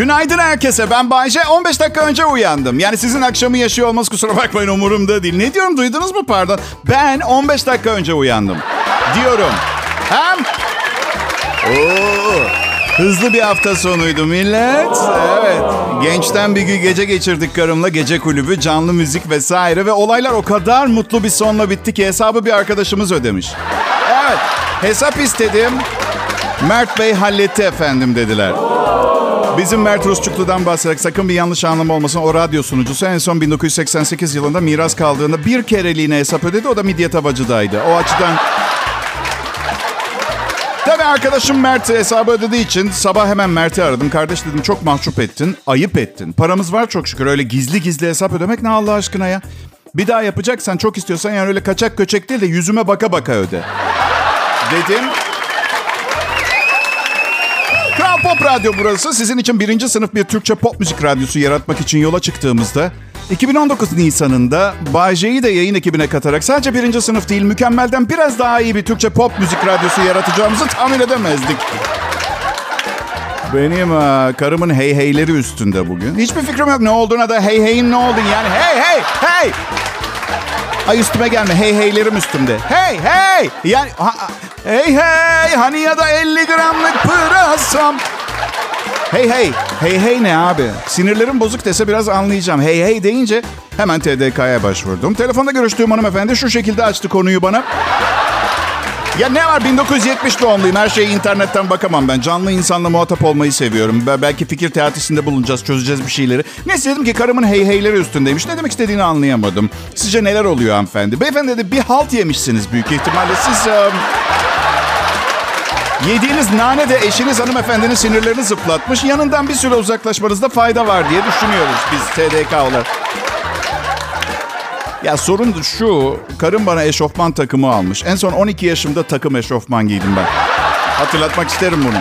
Günaydın herkese. Ben Bayce. 15 dakika önce uyandım. Yani sizin akşamı yaşıyor olmaz kusura bakmayın umurumda değil. Ne diyorum duydunuz mu pardon? Ben 15 dakika önce uyandım. Diyorum. Hem... Oo, hızlı bir hafta sonuydu millet. Evet. Gençten bir gün gece geçirdik karımla. Gece kulübü, canlı müzik vesaire. Ve olaylar o kadar mutlu bir sonla bitti ki hesabı bir arkadaşımız ödemiş. Evet. Hesap istedim. Mert Bey halletti efendim dediler. Bizim Mert Rusçuklu'dan bahsederek sakın bir yanlış anlama olmasın. O radyo sunucusu en son 1988 yılında miras kaldığında bir kereliğine hesap ödedi. O da midye tabacıdaydı. O açıdan... Tabii arkadaşım Mert hesabı ödediği için sabah hemen Mert'i aradım. Kardeş dedim çok mahcup ettin, ayıp ettin. Paramız var çok şükür. Öyle gizli gizli hesap ödemek ne Allah aşkına ya. Bir daha yapacaksan çok istiyorsan yani öyle kaçak köçek değil de yüzüme baka baka öde. Dedim. Pop Radyo burası. Sizin için birinci sınıf bir Türkçe pop müzik radyosu yaratmak için yola çıktığımızda 2019 Nisan'ında Bay J'yi de yayın ekibine katarak sadece birinci sınıf değil mükemmelden biraz daha iyi bir Türkçe pop müzik radyosu yaratacağımızı tahmin edemezdik. Benim e, karımın hey heyleri üstünde bugün. Hiçbir fikrim yok ne olduğuna da hey heyin ne olduğunu yani hey hey hey. Ay üstüme gelme hey heylerim üstümde. Hey hey. Yani ha, hey hey hani ya da 50 gramlık pırasam. Hey hey. Hey hey ne abi? Sinirlerim bozuk dese biraz anlayacağım. Hey hey deyince hemen TDK'ya başvurdum. Telefonda görüştüğüm hanımefendi şu şekilde açtı konuyu bana. Ya ne var 1970 doğumluyum. Her şeyi internetten bakamam ben. Canlı insanla muhatap olmayı seviyorum. Belki fikir teatisinde bulunacağız, çözeceğiz bir şeyleri. Neyse dedim ki karımın hey heyleri üstündeymiş. Ne demek istediğini anlayamadım. Sizce neler oluyor hanımefendi? Beyefendi dedi bir halt yemişsiniz büyük ihtimalle. Siz... Um... Yediğiniz nane de eşiniz hanımefendinin sinirlerini zıplatmış. Yanından bir süre uzaklaşmanızda fayda var diye düşünüyoruz biz TDK olarak. Ya sorun şu, karım bana eşofman takımı almış. En son 12 yaşımda takım eşofman giydim ben. Hatırlatmak isterim bunu.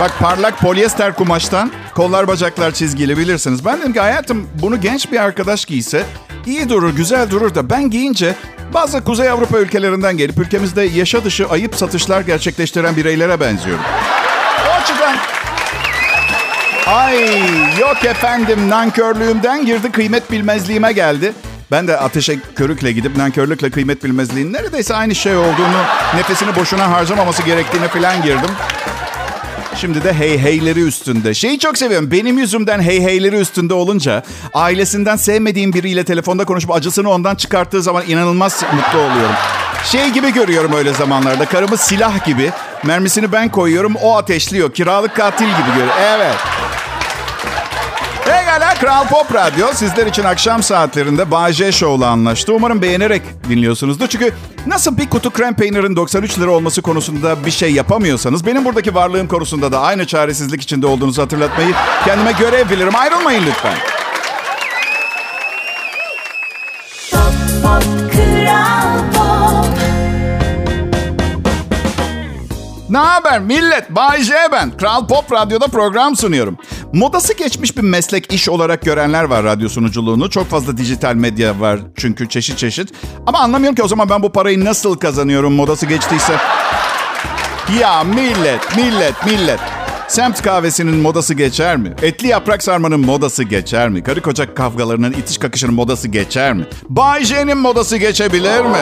Bak parlak polyester kumaştan kollar bacaklar çizgili bilirsiniz. Ben dedim ki hayatım bunu genç bir arkadaş giyse iyi durur, güzel durur da ben giyince bazı Kuzey Avrupa ülkelerinden gelip ülkemizde yaşa dışı ayıp satışlar gerçekleştiren bireylere benziyorum. O açıdan Ay yok efendim nankörlüğümden girdi kıymet bilmezliğime geldi. Ben de ateşe körükle gidip nankörlükle kıymet bilmezliğin neredeyse aynı şey olduğunu, nefesini boşuna harcamaması gerektiğine falan girdim. Şimdi de hey heyleri üstünde. Şeyi çok seviyorum. Benim yüzümden hey heyleri üstünde olunca ailesinden sevmediğim biriyle telefonda konuşup acısını ondan çıkarttığı zaman inanılmaz mutlu oluyorum. Şey gibi görüyorum öyle zamanlarda. Karımı silah gibi. Mermisini ben koyuyorum. O ateşliyor. Kiralık katil gibi görüyorum. Evet. Pekala Kral Pop Radyo sizler için akşam saatlerinde Bay J Show'la anlaştı. Umarım beğenerek dinliyorsunuzdur. Çünkü nasıl bir kutu krem peynirin 93 lira olması konusunda bir şey yapamıyorsanız... ...benim buradaki varlığım konusunda da aynı çaresizlik içinde olduğunuzu hatırlatmayı kendime görev bilirim. Ayrılmayın lütfen. Pop, pop, Kral Pop. Ne haber millet? Bay J ben. Kral Pop Radyo'da program sunuyorum. Modası geçmiş bir meslek iş olarak görenler var radyo sunuculuğunu. Çok fazla dijital medya var çünkü çeşit çeşit. Ama anlamıyorum ki o zaman ben bu parayı nasıl kazanıyorum modası geçtiyse. Ya millet, millet, millet. Semt kahvesinin modası geçer mi? Etli yaprak sarmanın modası geçer mi? Karı koca kavgalarının itiş kakışının modası geçer mi? Bay J'nin modası geçebilir mi?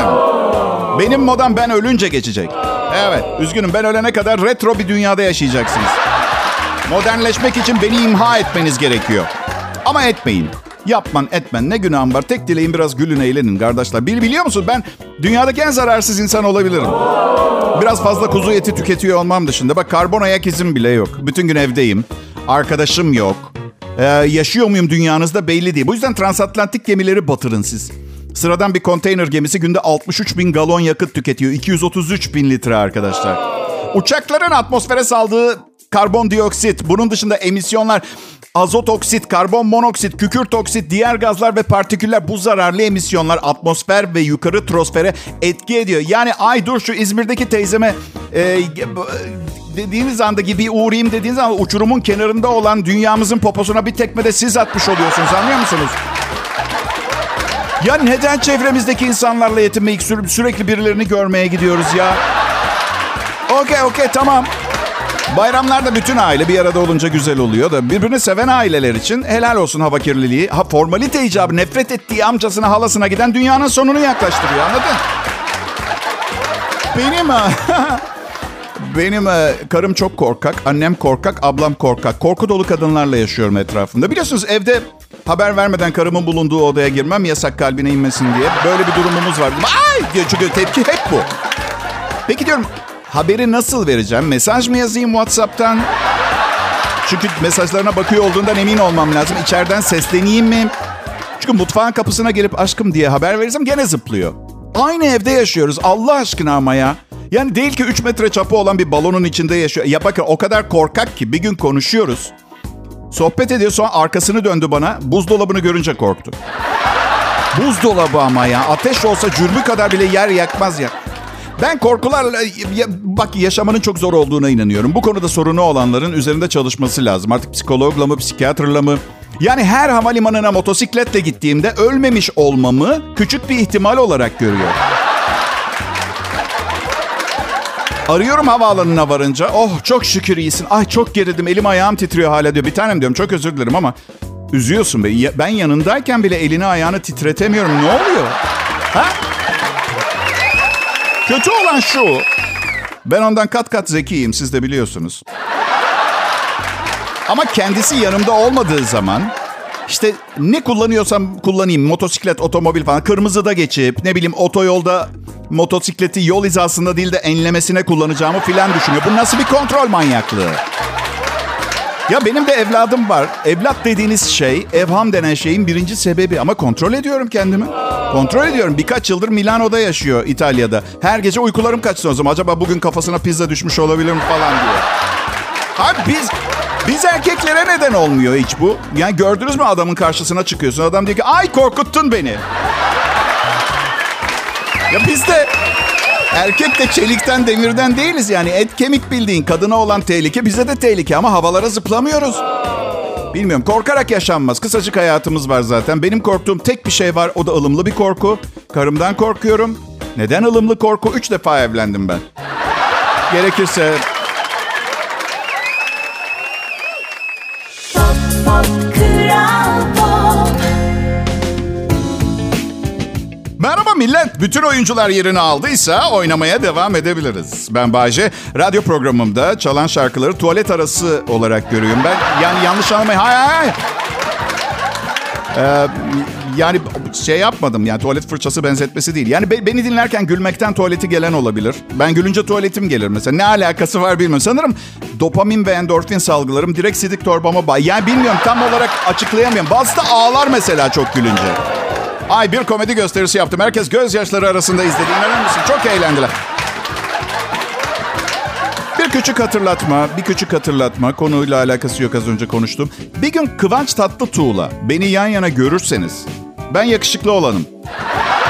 Benim modam ben ölünce geçecek. Evet, üzgünüm ben ölene kadar retro bir dünyada yaşayacaksınız. Modernleşmek için beni imha etmeniz gerekiyor. Ama etmeyin. Yapman etmen ne günahım var. Tek dileğim biraz gülün eğlenin kardeşler. Bil, biliyor musun ben dünyadaki en zararsız insan olabilirim. Biraz fazla kuzu eti tüketiyor olmam dışında. Bak karbon ayak izim bile yok. Bütün gün evdeyim. Arkadaşım yok. Ee, yaşıyor muyum dünyanızda belli değil. Bu yüzden transatlantik gemileri batırın siz. Sıradan bir konteyner gemisi günde 63 bin galon yakıt tüketiyor. 233 bin litre arkadaşlar. Uçakların atmosfere saldığı karbondioksit, bunun dışında emisyonlar, azot oksit, karbon monoksit, kükürt oksit, diğer gazlar ve partiküller bu zararlı emisyonlar atmosfer ve yukarı trosfere etki ediyor. Yani ay dur şu İzmir'deki teyzeme e, dediğiniz anda gibi uğrayayım dediğiniz anda uçurumun kenarında olan dünyamızın poposuna bir tekme de siz atmış oluyorsunuz anlıyor musunuz? Ya neden çevremizdeki insanlarla yetinmeyip sü- sürekli birilerini görmeye gidiyoruz ya? Okey okey tamam. Bayramlarda bütün aile bir arada olunca güzel oluyor da birbirini seven aileler için helal olsun hava kirliliği. Ha formalite icabı nefret ettiği amcasına halasına giden dünyanın sonunu yaklaştırıyor anladın? Benim benim e, karım çok korkak, annem korkak, ablam korkak. Korku dolu kadınlarla yaşıyorum etrafımda. Biliyorsunuz evde haber vermeden karımın bulunduğu odaya girmem yasak kalbine inmesin diye. Böyle bir durumumuz var. Ay çünkü tepki hep bu. Peki diyorum haberi nasıl vereceğim? Mesaj mı yazayım WhatsApp'tan? Çünkü mesajlarına bakıyor olduğundan emin olmam lazım. İçeriden sesleneyim mi? Çünkü mutfağın kapısına gelip aşkım diye haber verirsem gene zıplıyor. Aynı evde yaşıyoruz Allah aşkına ama ya. Yani değil ki 3 metre çapı olan bir balonun içinde yaşıyor. Ya bakın o kadar korkak ki bir gün konuşuyoruz. Sohbet ediyor sonra arkasını döndü bana. Buzdolabını görünce korktu. Buzdolabı ama ya. Ateş olsa cürbü kadar bile yer yakmaz ya. Ben korkularla ya, bak yaşamanın çok zor olduğuna inanıyorum. Bu konuda sorunu olanların üzerinde çalışması lazım. Artık psikologla mı, psikiyatrla mı? Yani her havalimanına motosikletle gittiğimde ölmemiş olmamı küçük bir ihtimal olarak görüyor. Arıyorum havaalanına varınca. Oh çok şükür iyisin. Ay çok gerildim. Elim ayağım titriyor hala diyor. Bir tanem diyorum çok özür dilerim ama üzüyorsun be. Ben yanındayken bile elini ayağını titretemiyorum. Ne oluyor? Ha? Kötü olan şu. Ben ondan kat kat zekiyim siz de biliyorsunuz. Ama kendisi yanımda olmadığı zaman işte ne kullanıyorsam kullanayım. Motosiklet, otomobil falan. Kırmızıda geçip ne bileyim otoyolda motosikleti yol hizasında değil de enlemesine kullanacağımı filan düşünüyor. Bu nasıl bir kontrol manyaklığı? Ya benim de evladım var. Evlat dediğiniz şey, evham denen şeyin birinci sebebi. Ama kontrol ediyorum kendimi. Kontrol ediyorum. Birkaç yıldır Milano'da yaşıyor İtalya'da. Her gece uykularım kaçsın o zaman. Acaba bugün kafasına pizza düşmüş olabilir mi falan diye. Abi biz biz erkeklere neden olmuyor hiç bu? Yani gördünüz mü adamın karşısına çıkıyorsun. Adam diyor ki ay korkuttun beni. Ya biz de erkek de çelikten demirden değiliz yani. Et kemik bildiğin kadına olan tehlike bize de tehlike ama havalara zıplamıyoruz. Bilmiyorum korkarak yaşanmaz. Kısacık hayatımız var zaten. Benim korktuğum tek bir şey var. O da ılımlı bir korku. Karımdan korkuyorum. Neden ılımlı korku? Üç defa evlendim ben. Gerekirse Merhaba millet. Bütün oyuncular yerini aldıysa oynamaya devam edebiliriz. Ben Bayce. Radyo programımda çalan şarkıları tuvalet arası olarak görüyorum. Ben yani yanlış anlamayın. Hay hay hay. Ee, yani şey yapmadım yani tuvalet fırçası benzetmesi değil. Yani be- beni dinlerken gülmekten tuvaleti gelen olabilir. Ben gülünce tuvaletim gelir mesela. Ne alakası var bilmiyorum. Sanırım dopamin ve endorfin salgılarım direkt sidik torbama bay. Yani bilmiyorum tam olarak açıklayamıyorum. Bazısı da ağlar mesela çok gülünce. Ay bir komedi gösterisi yaptım. Herkes gözyaşları arasında izledi. İnanır mısın? Çok eğlendiler. Bir küçük hatırlatma, bir küçük hatırlatma. Konuyla alakası yok az önce konuştum. Bir gün Kıvanç Tatlıtuğ'la beni yan yana görürseniz ben yakışıklı olanım.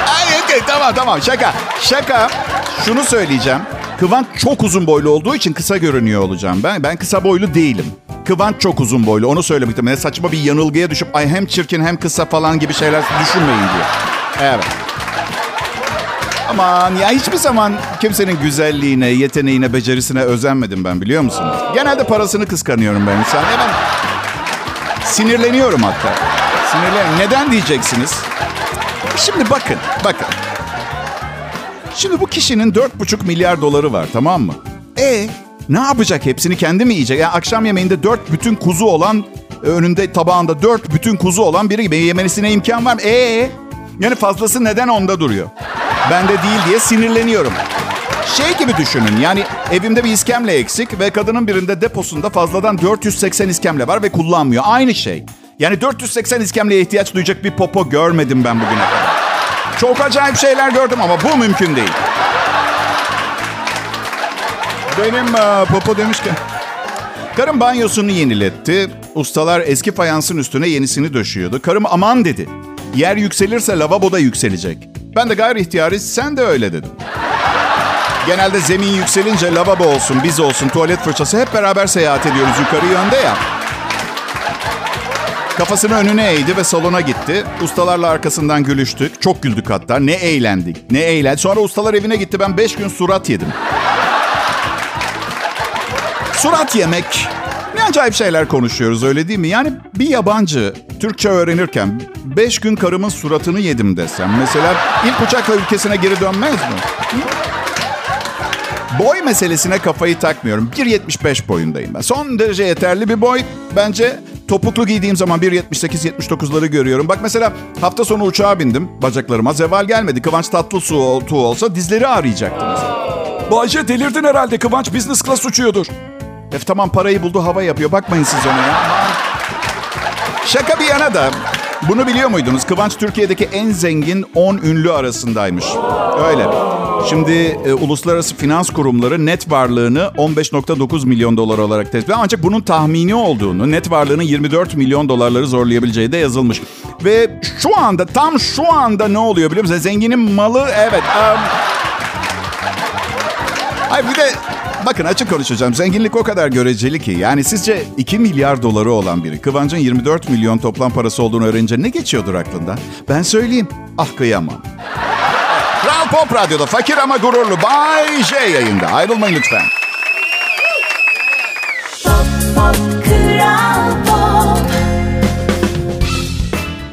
Ay okey tamam tamam şaka. Şaka. Şunu söyleyeceğim. Kıvanç çok uzun boylu olduğu için kısa görünüyor olacağım. Ben ben kısa boylu değilim. Kıvanç çok uzun boylu. Onu söylemektim. Yani saçma bir yanılgıya düşüp ay hem çirkin hem kısa falan gibi şeyler düşünmeyin diye. Evet. Aman ya hiçbir zaman kimsenin güzelliğine, yeteneğine, becerisine özenmedim ben biliyor musunuz? Genelde parasını kıskanıyorum ben insan. Ben sinirleniyorum hatta. Sinirleniyorum. Neden diyeceksiniz? Şimdi bakın, bakın. Şimdi bu kişinin 4,5 milyar doları var tamam mı? E ne yapacak? Hepsini kendi mi yiyecek? Yani akşam yemeğinde 4 bütün kuzu olan, önünde tabağında 4 bütün kuzu olan biri gibi yemesine imkan var mı? E yani fazlası neden onda duruyor? Bende değil diye sinirleniyorum. Şey gibi düşünün yani evimde bir iskemle eksik ve kadının birinde deposunda fazladan 480 iskemle var ve kullanmıyor. Aynı şey. Yani 480 iskemleye ihtiyaç duyacak bir popo görmedim ben bugüne kadar. Çok acayip şeyler gördüm ama bu mümkün değil. Benim e, popo demişken... Karım banyosunu yeniletti. Ustalar eski fayansın üstüne yenisini döşüyordu. Karım aman dedi. Yer yükselirse lavabo da yükselecek. Ben de gayri ihtiyari sen de öyle dedim. Genelde zemin yükselince lavabo olsun, biz olsun, tuvalet fırçası hep beraber seyahat ediyoruz yukarı yönde ya. Kafasını önüne eğdi ve salona gitti. Ustalarla arkasından gülüştük. Çok güldük hatta. Ne eğlendik. Ne eğlen. Sonra ustalar evine gitti. Ben beş gün surat yedim. Surat yemek. Ne acayip şeyler konuşuyoruz öyle değil mi? Yani bir yabancı Türkçe öğrenirken beş gün karımın suratını yedim desem. Mesela ilk uçakla ülkesine geri dönmez mi? Boy meselesine kafayı takmıyorum. 1.75 boyundayım ben. Son derece yeterli bir boy. Bence topuklu giydiğim zaman 1.78-79'ları görüyorum. Bak mesela hafta sonu uçağa bindim. Bacaklarıma zeval gelmedi. Kıvanç Tatlısu olsa dizleri ağrıyacaktı mesela. Bayce delirdin herhalde. Kıvanç business class uçuyordur. E, tamam parayı buldu hava yapıyor. Bakmayın siz ona ya. Şaka bir yana da bunu biliyor muydunuz? Kıvanç Türkiye'deki en zengin 10 ünlü arasındaymış. Öyle. Şimdi e, uluslararası finans kurumları net varlığını 15.9 milyon dolar olarak tespit. Ancak bunun tahmini olduğunu, net varlığının 24 milyon dolarları zorlayabileceği de yazılmış. Ve şu anda, tam şu anda ne oluyor biliyor musunuz? Zenginin malı, evet. Um, Ay bir de bakın açık konuşacağım. Zenginlik o kadar göreceli ki. Yani sizce 2 milyar doları olan biri Kıvancın 24 milyon toplam parası olduğunu öğrenince ne geçiyordur aklında? Ben söyleyeyim. Ah kıyamam. Kral Pop Radyo'da fakir ama gururlu Bay J yayında. Ayrılmayın lütfen. Pop, pop, Kral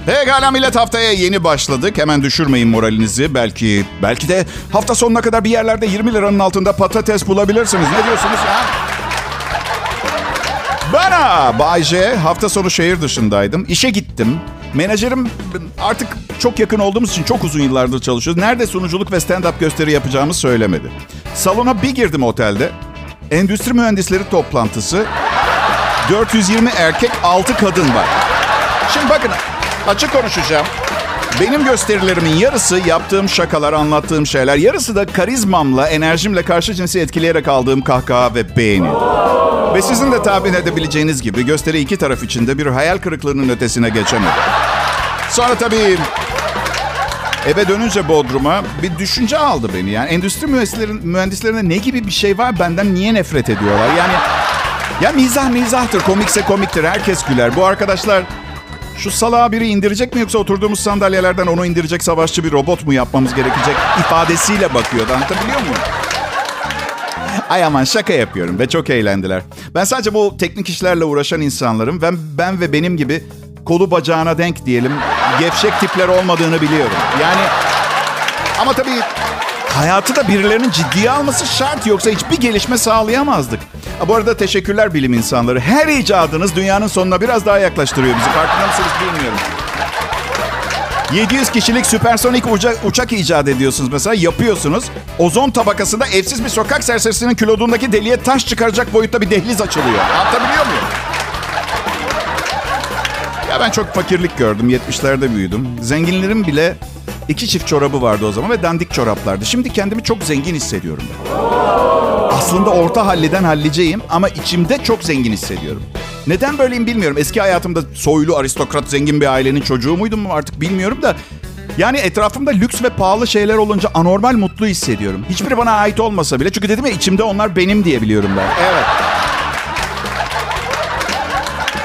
Pekala millet haftaya yeni başladık. Hemen düşürmeyin moralinizi. Belki belki de hafta sonuna kadar bir yerlerde 20 liranın altında patates bulabilirsiniz. Ne diyorsunuz ya? Bana Bay J, hafta sonu şehir dışındaydım. İşe gittim. Menajerim artık çok yakın olduğumuz için çok uzun yıllardır çalışıyoruz. Nerede sunuculuk ve stand-up gösteri yapacağımı söylemedi. Salona bir girdim otelde. Endüstri mühendisleri toplantısı. 420 erkek, 6 kadın var. Şimdi bakın açık konuşacağım. Benim gösterilerimin yarısı yaptığım şakalar, anlattığım şeyler. Yarısı da karizmamla, enerjimle karşı cinsi etkileyerek aldığım kahkaha ve beğeni. Ve sizin de tahmin edebileceğiniz gibi gösteri iki taraf içinde bir hayal kırıklığının ötesine geçemedi. Sonra tabii eve dönünce Bodrum'a bir düşünce aldı beni. Yani endüstri mühendislerin, mühendislerine ne gibi bir şey var benden niye nefret ediyorlar? Yani ya mizah mizahtır, komikse komiktir. Herkes güler. Bu arkadaşlar şu salağı biri indirecek mi yoksa oturduğumuz sandalyelerden onu indirecek savaşçı bir robot mu yapmamız gerekecek ifadesiyle bakıyordu. Anlatabiliyor muyum? Ay aman şaka yapıyorum ve çok eğlendiler. Ben sadece bu teknik işlerle uğraşan insanların ben, ben ve benim gibi kolu bacağına denk diyelim gevşek tipler olmadığını biliyorum. Yani ama tabii hayatı da birilerinin ciddiye alması şart yoksa hiçbir gelişme sağlayamazdık. Ha, bu arada teşekkürler bilim insanları. Her icadınız dünyanın sonuna biraz daha yaklaştırıyor bizi. Farkında mısınız bilmiyorum. 700 kişilik süpersonik uçak, uçak icat ediyorsunuz mesela yapıyorsunuz. Ozon tabakasında evsiz bir sokak serserisinin kilodundaki deliğe taş çıkaracak boyutta bir dehliz açılıyor. Anlatabiliyor muyum? Ya ben çok fakirlik gördüm. 70'lerde büyüdüm. Zenginlerin bile iki çift çorabı vardı o zaman ve dandik çoraplardı. Şimdi kendimi çok zengin hissediyorum. Aslında orta halliden halliceyim ama içimde çok zengin hissediyorum. Neden böyleyim bilmiyorum. Eski hayatımda soylu, aristokrat, zengin bir ailenin çocuğu muydum mu artık bilmiyorum da... Yani etrafımda lüks ve pahalı şeyler olunca anormal mutlu hissediyorum. Hiçbiri bana ait olmasa bile. Çünkü dedim ya içimde onlar benim diye biliyorum ben. Evet.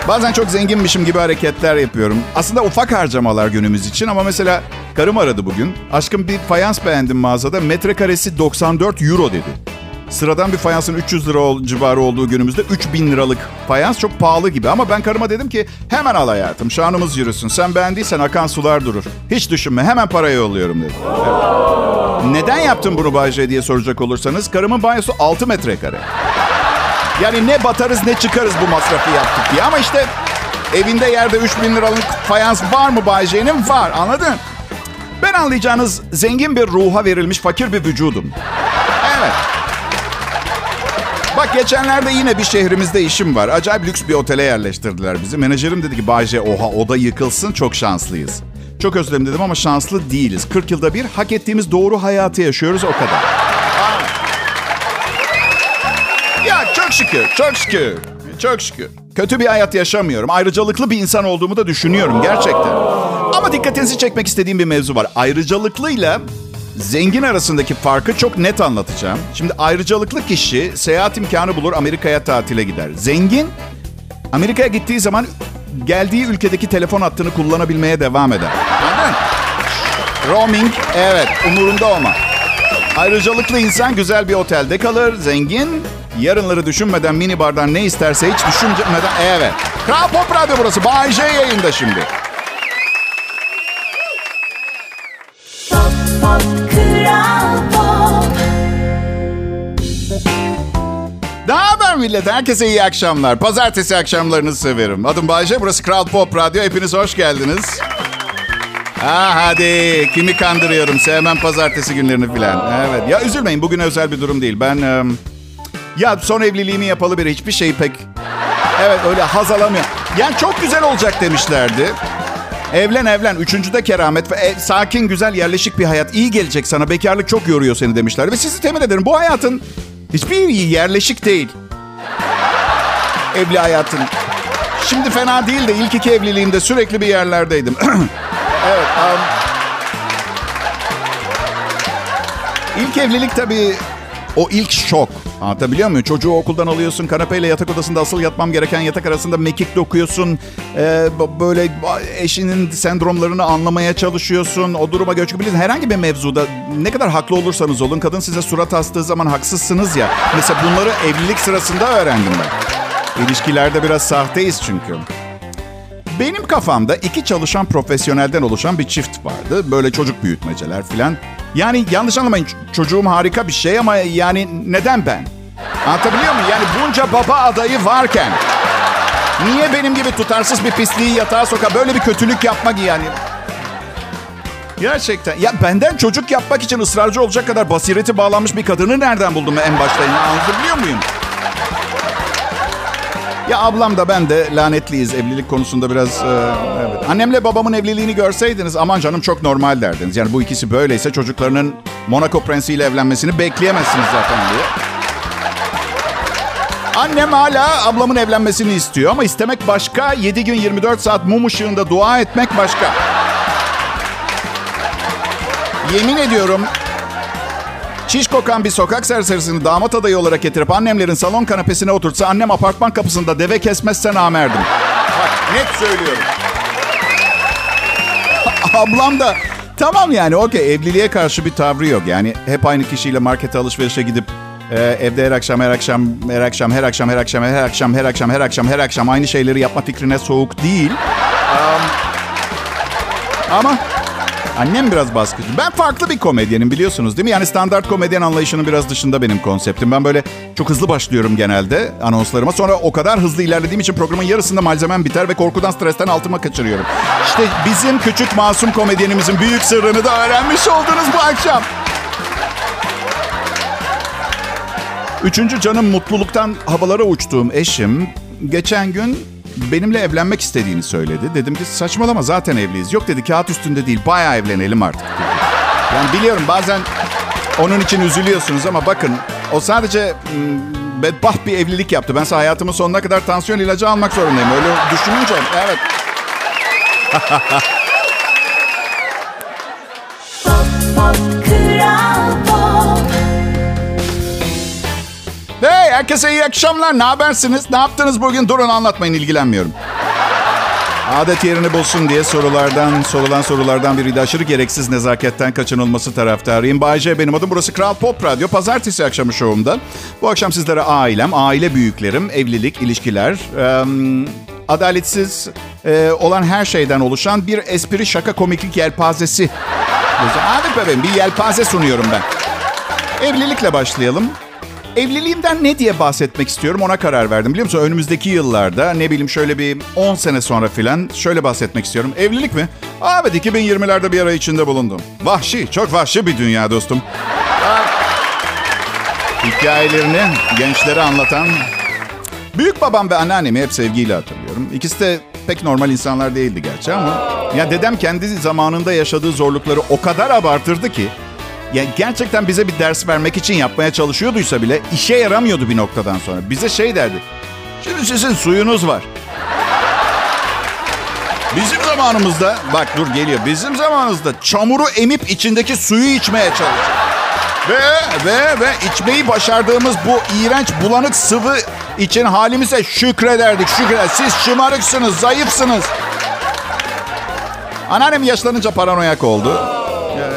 Bazen çok zenginmişim gibi hareketler yapıyorum. Aslında ufak harcamalar günümüz için ama mesela karım aradı bugün. Aşkım bir fayans beğendim mağazada. Metrekaresi 94 euro dedi. Sıradan bir fayansın 300 lira civarı olduğu günümüzde 3000 liralık fayans çok pahalı gibi. Ama ben karıma dedim ki hemen al hayatım şanımız yürüsün. Sen beğendiysen akan sular durur. Hiç düşünme hemen para yolluyorum dedim. Evet. Neden yaptım bunu Bay J diye soracak olursanız karımın banyosu 6 metrekare. Yani ne batarız ne çıkarız bu masrafı yaptık diye. Ama işte evinde yerde 3000 liralık fayans var mı Bay J'nin? Var anladın? Ben anlayacağınız zengin bir ruha verilmiş fakir bir vücudum. Evet. Bak geçenlerde yine bir şehrimizde işim var. Acayip lüks bir otele yerleştirdiler bizi. Menajerim dedi ki Bayce oha oda yıkılsın çok şanslıyız. Çok özür dilerim dedim ama şanslı değiliz. 40 yılda bir hak ettiğimiz doğru hayatı yaşıyoruz o kadar. Çok şükür, çok şükür, çok şükür. Kötü bir hayat yaşamıyorum. Ayrıcalıklı bir insan olduğumu da düşünüyorum gerçekten. Ama dikkatinizi çekmek istediğim bir mevzu var. Ayrıcalıklıyla zengin arasındaki farkı çok net anlatacağım. Şimdi ayrıcalıklı kişi seyahat imkanı bulur Amerika'ya tatile gider. Zengin Amerika'ya gittiği zaman geldiği ülkedeki telefon hattını kullanabilmeye devam eder. Anladın? Roaming evet umurunda olma. Ayrıcalıklı insan güzel bir otelde kalır. Zengin yarınları düşünmeden mini bardan ne isterse hiç düşünmeden evet. Kral Pop Radyo burası. Bay J yayında şimdi. Pop pop kral pop Ne haber millet? Herkese iyi akşamlar. Pazartesi akşamlarınızı severim. Adım Bayce, burası Kral Pop Radyo. Hepiniz hoş geldiniz. Ha hadi, kimi kandırıyorum? Sevmem pazartesi günlerini filan. Evet, ya üzülmeyin bugün özel bir durum değil. Ben, ya son evliliğimi yapalı biri hiçbir şeyi pek, evet öyle haz alamıyor. Yani çok güzel olacak demişlerdi. Evlen evlen. Üçüncüde keramet e, sakin, güzel, yerleşik bir hayat. iyi gelecek sana. Bekarlık çok yoruyor seni demişler. Ve sizi temin ederim. Bu hayatın hiçbir yerleşik değil. Evli hayatın. Şimdi fena değil de ilk iki evliliğimde sürekli bir yerlerdeydim. evet. Um, ilk evlilik tabii o ilk şok. Anlatabiliyor muyum? Çocuğu okuldan alıyorsun, kanepeyle yatak odasında asıl yatmam gereken yatak arasında mekik dokuyorsun. Ee, böyle eşinin sendromlarını anlamaya çalışıyorsun. O duruma göç bilirsin. Herhangi bir mevzuda ne kadar haklı olursanız olun, kadın size surat astığı zaman haksızsınız ya. Mesela bunları evlilik sırasında öğrendim ben. İlişkilerde biraz sahteyiz çünkü. Benim kafamda iki çalışan profesyonelden oluşan bir çift vardı. Böyle çocuk büyütmeceler filan. Yani yanlış anlamayın çocuğum harika bir şey ama yani neden ben? Anlatabiliyor muyum? Yani bunca baba adayı varken niye benim gibi tutarsız bir pisliği yatağa soka böyle bir kötülük yapmak yani? Gerçekten. Ya benden çocuk yapmak için ısrarcı olacak kadar basireti bağlanmış bir kadını nereden buldum en başta? Anlatabiliyor muyum? Ya ablam da ben de lanetliyiz evlilik konusunda biraz... e, evet. Annemle babamın evliliğini görseydiniz aman canım çok normal derdiniz. Yani bu ikisi böyleyse çocuklarının Monaco prensiyle evlenmesini bekleyemezsiniz zaten diye. Annem hala ablamın evlenmesini istiyor ama istemek başka, 7 gün 24 saat mum ışığında dua etmek başka. Yemin ediyorum Çiş kokan bir sokak serserisini damat adayı olarak getirip annemlerin salon kanepesine oturtsa annem apartman kapısında deve kesmezse namerdim. Bak net söylüyorum. Ablam da tamam yani okey evliliğe karşı bir tavrı yok. Yani hep aynı kişiyle markete alışverişe gidip e, evde her akşam her akşam her akşam her akşam her akşam her akşam her akşam her akşam her akşam aynı şeyleri yapma fikrine soğuk değil. Am, ama Annem biraz baskıcı. Ben farklı bir komedyenim biliyorsunuz değil mi? Yani standart komedyen anlayışının biraz dışında benim konseptim. Ben böyle çok hızlı başlıyorum genelde anonslarıma. Sonra o kadar hızlı ilerlediğim için programın yarısında malzemem biter ve korkudan stresten altıma kaçırıyorum. İşte bizim küçük masum komedyenimizin büyük sırrını da öğrenmiş oldunuz bu akşam. Üçüncü canım mutluluktan havalara uçtuğum eşim geçen gün benimle evlenmek istediğini söyledi. Dedim ki saçmalama zaten evliyiz. Yok dedi kağıt üstünde değil bayağı evlenelim artık. Yani biliyorum bazen onun için üzülüyorsunuz ama bakın o sadece mm, bedbaht bir evlilik yaptı. Ben hayatımın sonuna kadar tansiyon ilacı almak zorundayım. Öyle düşününce evet. herkese iyi akşamlar. Ne habersiniz? Ne yaptınız bugün? Durun anlatmayın ilgilenmiyorum. Adet yerini bulsun diye sorulardan, sorulan sorulardan biriydi. Aşırı gereksiz nezaketten kaçınılması taraftarıyım. Bay J benim adım. Burası Kral Pop Radyo. Pazartesi akşamı şovumda. Bu akşam sizlere ailem, aile büyüklerim, evlilik, ilişkiler, em, adaletsiz e, olan her şeyden oluşan bir espri, şaka, komiklik yelpazesi. Hadi bebeğim bir yelpaze sunuyorum ben. Evlilikle başlayalım. Evliliğimden ne diye bahsetmek istiyorum ona karar verdim. Biliyor musun önümüzdeki yıllarda ne bileyim şöyle bir 10 sene sonra filan şöyle bahsetmek istiyorum. Evlilik mi? Evet 2020'lerde bir ara içinde bulundum. Vahşi, çok vahşi bir dünya dostum. Hikayelerini gençlere anlatan büyük babam ve anneannemi hep sevgiyle hatırlıyorum. İkisi de pek normal insanlar değildi gerçi ama ya dedem kendi zamanında yaşadığı zorlukları o kadar abartırdı ki ya gerçekten bize bir ders vermek için yapmaya çalışıyorduysa bile işe yaramıyordu bir noktadan sonra. Bize şey derdi. Şimdi sizin suyunuz var. Bizim zamanımızda bak dur geliyor. Bizim zamanımızda çamuru emip içindeki suyu içmeye çalışıyor. Ve ve ve içmeyi başardığımız bu iğrenç bulanık sıvı için halimize şükrederdik. Şükreder. Siz şımarıksınız, zayıfsınız. Anneannem yaşlanınca paranoyak oldu.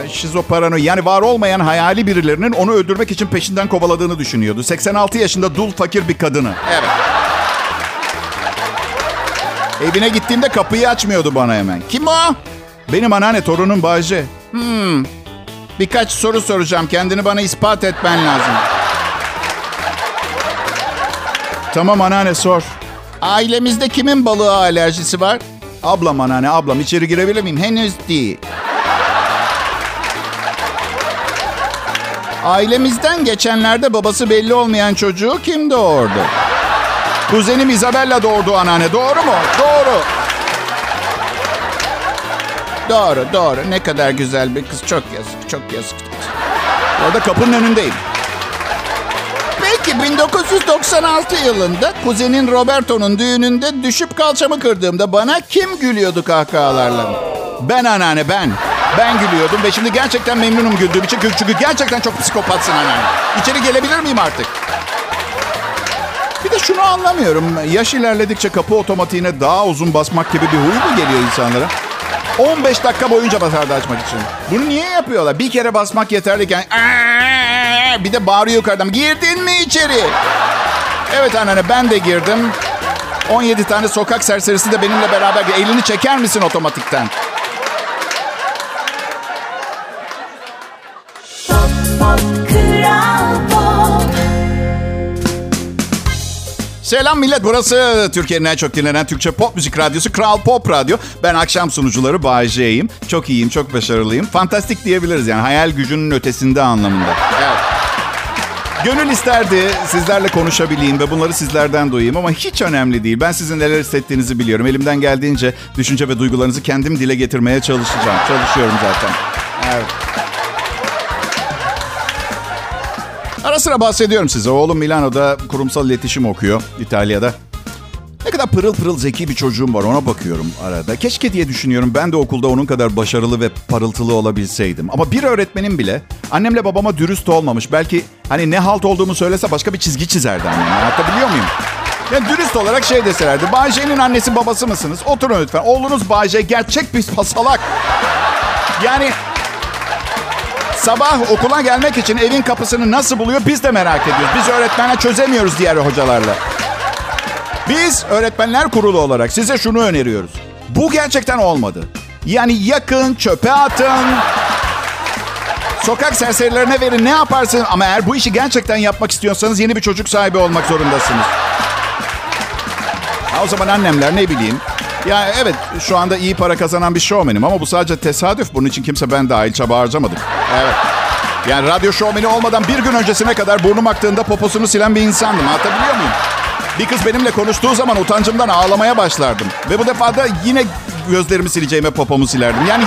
Şizoparano yani var olmayan hayali birilerinin onu öldürmek için peşinden kovaladığını düşünüyordu. 86 yaşında dul fakir bir kadını. Evet. Evine gittiğimde kapıyı açmıyordu bana hemen. Kim o? Benim anneanne torunum Bayce. Hmm. Birkaç soru soracağım. Kendini bana ispat etmen lazım. Tamam anneanne sor. Ailemizde kimin balığa alerjisi var? Ablam anneanne ablam içeri girebilir miyim? Henüz değil. Ailemizden geçenlerde babası belli olmayan çocuğu kim doğurdu? Kuzenim Isabella doğurdu anneanne. Doğru mu? Doğru. Doğru, doğru. Ne kadar güzel bir kız. Çok yazık, çok yazık. Orada kapının önündeyim. Peki 1996 yılında kuzenin Roberto'nun düğününde düşüp kalçamı kırdığımda bana kim gülüyordu kahkahalarla? Ben anneanne ben. Ben gülüyordum ve şimdi gerçekten memnunum güldüğüm için. Çünkü gerçekten çok psikopatsın anneanne. İçeri gelebilir miyim artık? Bir de şunu anlamıyorum. Yaş ilerledikçe kapı otomatiğine daha uzun basmak gibi bir huy mu geliyor insanlara? 15 dakika boyunca basardı açmak için. Bunu niye yapıyorlar? Bir kere basmak yeterliyken bir de bağırıyor yukarıdan. Girdin mi içeri? Evet anneanne ben de girdim. 17 tane sokak serserisi de benimle beraber. Elini çeker misin otomatikten? Selam millet. Burası Türkiye'nin en çok dinlenen Türkçe pop müzik radyosu Kral Pop Radyo. Ben akşam sunucuları Bay J'yim. Çok iyiyim, çok başarılıyım. Fantastik diyebiliriz yani. Hayal gücünün ötesinde anlamında. Evet. Gönül isterdi sizlerle konuşabileyim ve bunları sizlerden duyayım ama hiç önemli değil. Ben sizin neler hissettiğinizi biliyorum. Elimden geldiğince düşünce ve duygularınızı kendim dile getirmeye çalışacağım. Çalışıyorum zaten. Evet. Ara sıra bahsediyorum size. Oğlum Milano'da kurumsal iletişim okuyor İtalya'da. Ne kadar pırıl pırıl zeki bir çocuğum var ona bakıyorum arada. Keşke diye düşünüyorum ben de okulda onun kadar başarılı ve parıltılı olabilseydim. Ama bir öğretmenim bile annemle babama dürüst olmamış. Belki hani ne halt olduğumu söylese başka bir çizgi çizerdi annem. Anlatabiliyor muyum? Yani dürüst olarak şey deselerdi. Bayce'nin annesi babası mısınız? Oturun lütfen. Oğlunuz Bayce gerçek bir salak. Yani Sabah okula gelmek için evin kapısını nasıl buluyor biz de merak ediyoruz. Biz öğretmenler çözemiyoruz diğer hocalarla. Biz öğretmenler kurulu olarak size şunu öneriyoruz. Bu gerçekten olmadı. Yani yakın, çöpe atın. Sokak serserilerine verin ne yaparsın ama eğer bu işi gerçekten yapmak istiyorsanız yeni bir çocuk sahibi olmak zorundasınız. Ha, o zaman annemler ne bileyim. Ya evet şu anda iyi para kazanan bir showman'im ama bu sadece tesadüf. Bunun için kimse ben dahil çaba harcamadık. Evet. Yani radyo şovmeni olmadan bir gün öncesine kadar burnum aktığında poposunu silen bir insandım. Anlatabiliyor muyum? Bir kız benimle konuştuğu zaman utancımdan ağlamaya başlardım. Ve bu defa da yine gözlerimi sileceğime popomu silerdim. Yani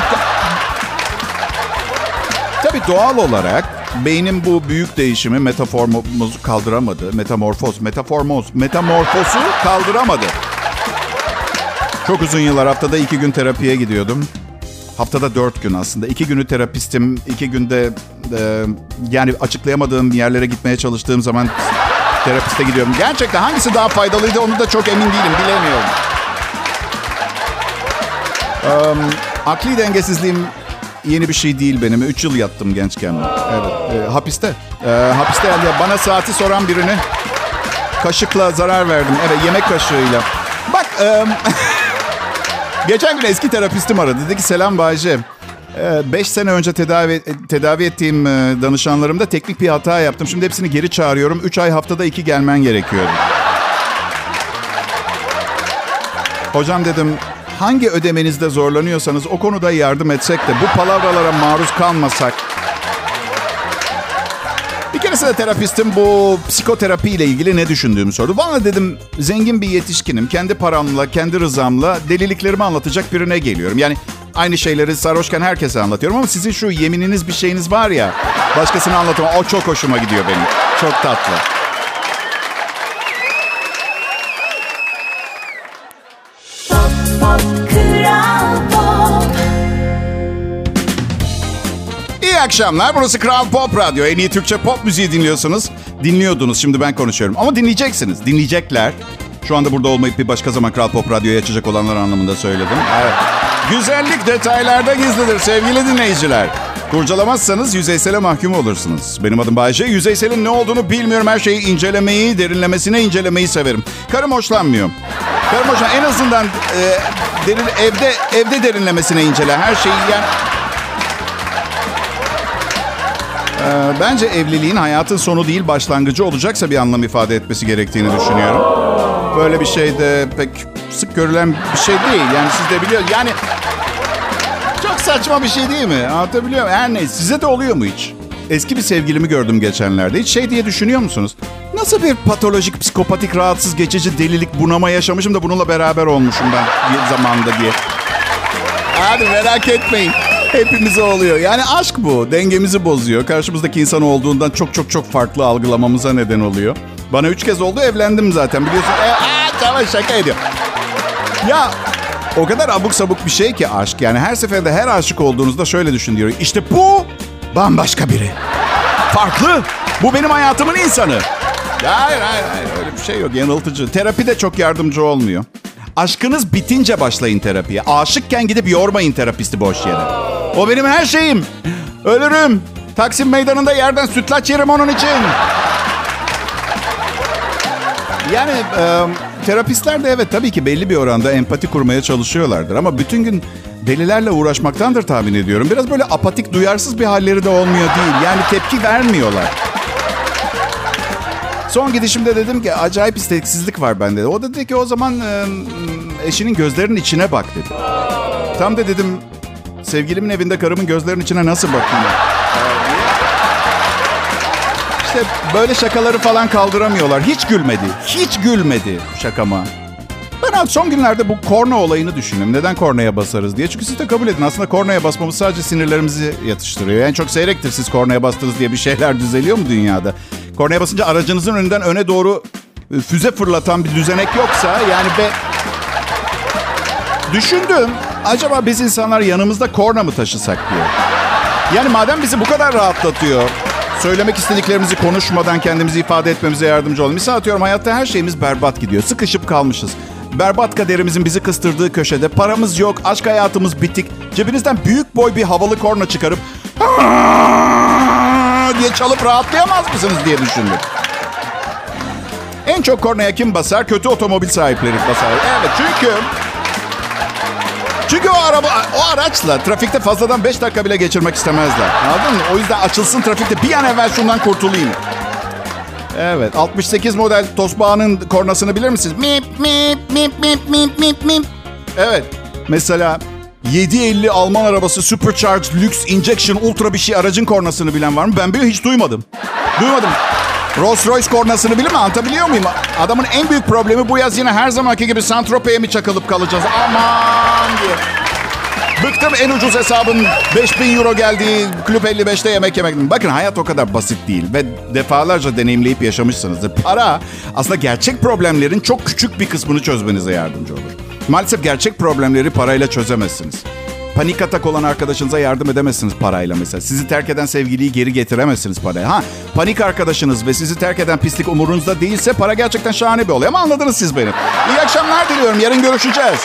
tabii doğal olarak beynim bu büyük değişimi metaformuzu kaldıramadı. Metamorfoz, metaformoz, metamorfosu kaldıramadı. Çok uzun yıllar haftada iki gün terapiye gidiyordum. Haftada dört gün aslında. İki günü terapistim. iki günde e, yani açıklayamadığım yerlere gitmeye çalıştığım zaman terapiste gidiyorum. Gerçekten hangisi daha faydalıydı onu da çok emin değilim. Bilemiyorum. Um, akli dengesizliğim yeni bir şey değil benim. Üç yıl yattım gençken. Evet. e, hapiste. E, hapiste yani bana saati soran birini kaşıkla zarar verdim. Evet yemek kaşığıyla. Bak e, Geçen gün eski terapistim aradı. Dedi ki selam Bayce. 5 sene önce tedavi tedavi ettiğim e, danışanlarımda teknik bir hata yaptım. Şimdi hepsini geri çağırıyorum. 3 ay haftada 2 gelmen gerekiyordu. Hocam dedim hangi ödemenizde zorlanıyorsanız o konuda yardım etsek de bu palavralara maruz kalmasak. Keresinde terapistim bu psikoterapi ile ilgili ne düşündüğümü sordu. Bana dedim zengin bir yetişkinim. Kendi paramla, kendi rızamla deliliklerimi anlatacak birine geliyorum. Yani aynı şeyleri sarhoşken herkese anlatıyorum ama sizin şu yemininiz bir şeyiniz var ya. Başkasına anlatamam. O çok hoşuma gidiyor benim. Çok tatlı. Akşamlar. Burası Kral Pop Radyo. En iyi Türkçe pop müziği dinliyorsunuz. Dinliyordunuz. Şimdi ben konuşuyorum. Ama dinleyeceksiniz. Dinleyecekler. Şu anda burada olmayıp bir başka zaman Kral Pop Radyo'yu açacak olanlar anlamında söyledim. Evet. Güzellik detaylarda gizlidir sevgili dinleyiciler. Kurcalamazsanız yüzeysele mahkum olursunuz. Benim adım Bayce. Yüzeyselin ne olduğunu bilmiyorum. Her şeyi incelemeyi, derinlemesine incelemeyi severim. Karım hoşlanmıyor. Karım hoşlan en azından e, derin, evde evde derinlemesine incele. Her şeyi yani... E, bence evliliğin hayatın sonu değil başlangıcı olacaksa bir anlam ifade etmesi gerektiğini düşünüyorum. Böyle bir şey de pek sık görülen bir şey değil. Yani siz de biliyorsunuz. Yani çok saçma bir şey değil mi? Anlatabiliyor muyum? Her neyse. Size de oluyor mu hiç? Eski bir sevgilimi gördüm geçenlerde. Hiç şey diye düşünüyor musunuz? Nasıl bir patolojik, psikopatik, rahatsız, geçici delilik, bunama yaşamışım da bununla beraber olmuşum ben bir zamanda diye. Hadi merak etmeyin. Hepimize oluyor. Yani aşk bu. Dengemizi bozuyor. Karşımızdaki insan olduğundan çok çok çok farklı algılamamıza neden oluyor. Bana üç kez oldu evlendim zaten biliyorsun. E, aa, tamam şaka ediyor. Ya o kadar abuk sabuk bir şey ki aşk. Yani her seferinde her aşık olduğunuzda şöyle düşün diyor. İşte bu bambaşka biri. Farklı. Bu benim hayatımın insanı. Hayır hayır hayır öyle bir şey yok yanıltıcı. Terapi de çok yardımcı olmuyor. Aşkınız bitince başlayın terapiye. Aşıkken gidip yormayın terapisti boş yere. O benim her şeyim. Ölürüm. Taksim meydanında yerden sütlaç yerim onun için. Yani e, terapistler de evet tabii ki belli bir oranda empati kurmaya çalışıyorlardır. Ama bütün gün delilerle uğraşmaktandır tahmin ediyorum. Biraz böyle apatik, duyarsız bir halleri de olmuyor değil. Yani tepki vermiyorlar. Son gidişimde dedim ki acayip isteksizlik var bende. O da dedi ki o zaman e, eşinin gözlerinin içine bak dedi. Tam da dedim sevgilimin evinde karımın gözlerinin içine nasıl bakayım? İşte böyle şakaları falan kaldıramıyorlar. Hiç gülmedi. Hiç gülmedi şakama. Ben son günlerde bu korna olayını düşünüyorum. Neden kornaya basarız diye. Çünkü siz de kabul edin. Aslında kornaya basmamız sadece sinirlerimizi yatıştırıyor. En çok seyrektir siz kornaya bastınız diye bir şeyler düzeliyor mu dünyada? Kornaya basınca aracınızın önünden öne doğru e, füze fırlatan bir düzenek yoksa yani be... Düşündüm. Acaba biz insanlar yanımızda korna mı taşısak diye. Yani madem bizi bu kadar rahatlatıyor, söylemek istediklerimizi konuşmadan kendimizi ifade etmemize yardımcı olun. Misal atıyorum hayatta her şeyimiz berbat gidiyor. Sıkışıp kalmışız. Berbat kaderimizin bizi kıstırdığı köşede paramız yok, aşk hayatımız bitik. Cebinizden büyük boy bir havalı korna çıkarıp diye çalıp rahatlayamaz mısınız diye düşündüm. En çok kornaya kim basar? Kötü otomobil sahipleri basar. Evet çünkü çünkü o araba o araçla trafikte fazladan 5 dakika bile geçirmek istemezler. Anladın mı? O yüzden açılsın trafikte bir an evvel şundan kurtulayım. Evet. 68 model Tosbağa'nın kornasını bilir misiniz? Mip mip mip mip mip mip mip. Evet. Mesela 750 Alman arabası Supercharged Lux Injection Ultra bir şey aracın kornasını bilen var mı? Ben bile hiç duymadım. Duymadım. Rolls Royce kornasını bilir mi? Anlatabiliyor muyum? Adamın en büyük problemi bu yaz yine her zamanki gibi Saint-Tropez'e mi çakılıp kalacağız? Aman diye. Bıktım en ucuz hesabın 5000 euro geldiği Club 55'te yemek yemek. Bakın hayat o kadar basit değil ve defalarca deneyimleyip yaşamışsınızdır. Para aslında gerçek problemlerin çok küçük bir kısmını çözmenize yardımcı olur. Maalesef gerçek problemleri parayla çözemezsiniz. Panik atak olan arkadaşınıza yardım edemezsiniz parayla mesela. Sizi terk eden sevgiliyi geri getiremezsiniz paraya. Ha panik arkadaşınız ve sizi terk eden pislik umurunuzda değilse para gerçekten şahane bir olay. Ama anladınız siz beni. İyi akşamlar diliyorum. Yarın görüşeceğiz.